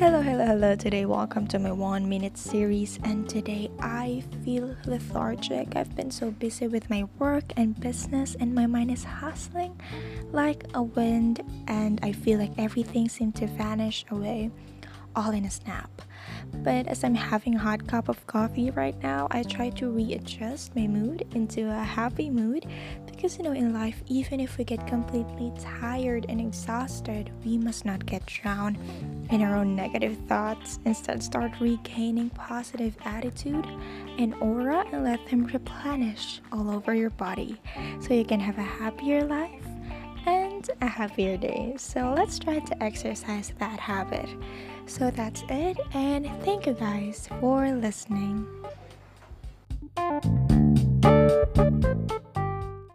hello. Hello, hello. Today, welcome to my one minute series. And today, I feel lethargic. I've been so busy with my work and business, and my mind is hustling like a wind. And I feel like everything seemed to vanish away all in a snap. But as I'm having a hot cup of coffee right now, I try to readjust my mood into a happy mood because you know, in life, even if we get completely tired and exhausted, we must not get drowned in our own negative thoughts. Instead, start regaining positive attitude and aura and let them replenish all over your body so you can have a happier life and a happier day. So let's try to exercise that habit. So that's it, and thank you guys for listening.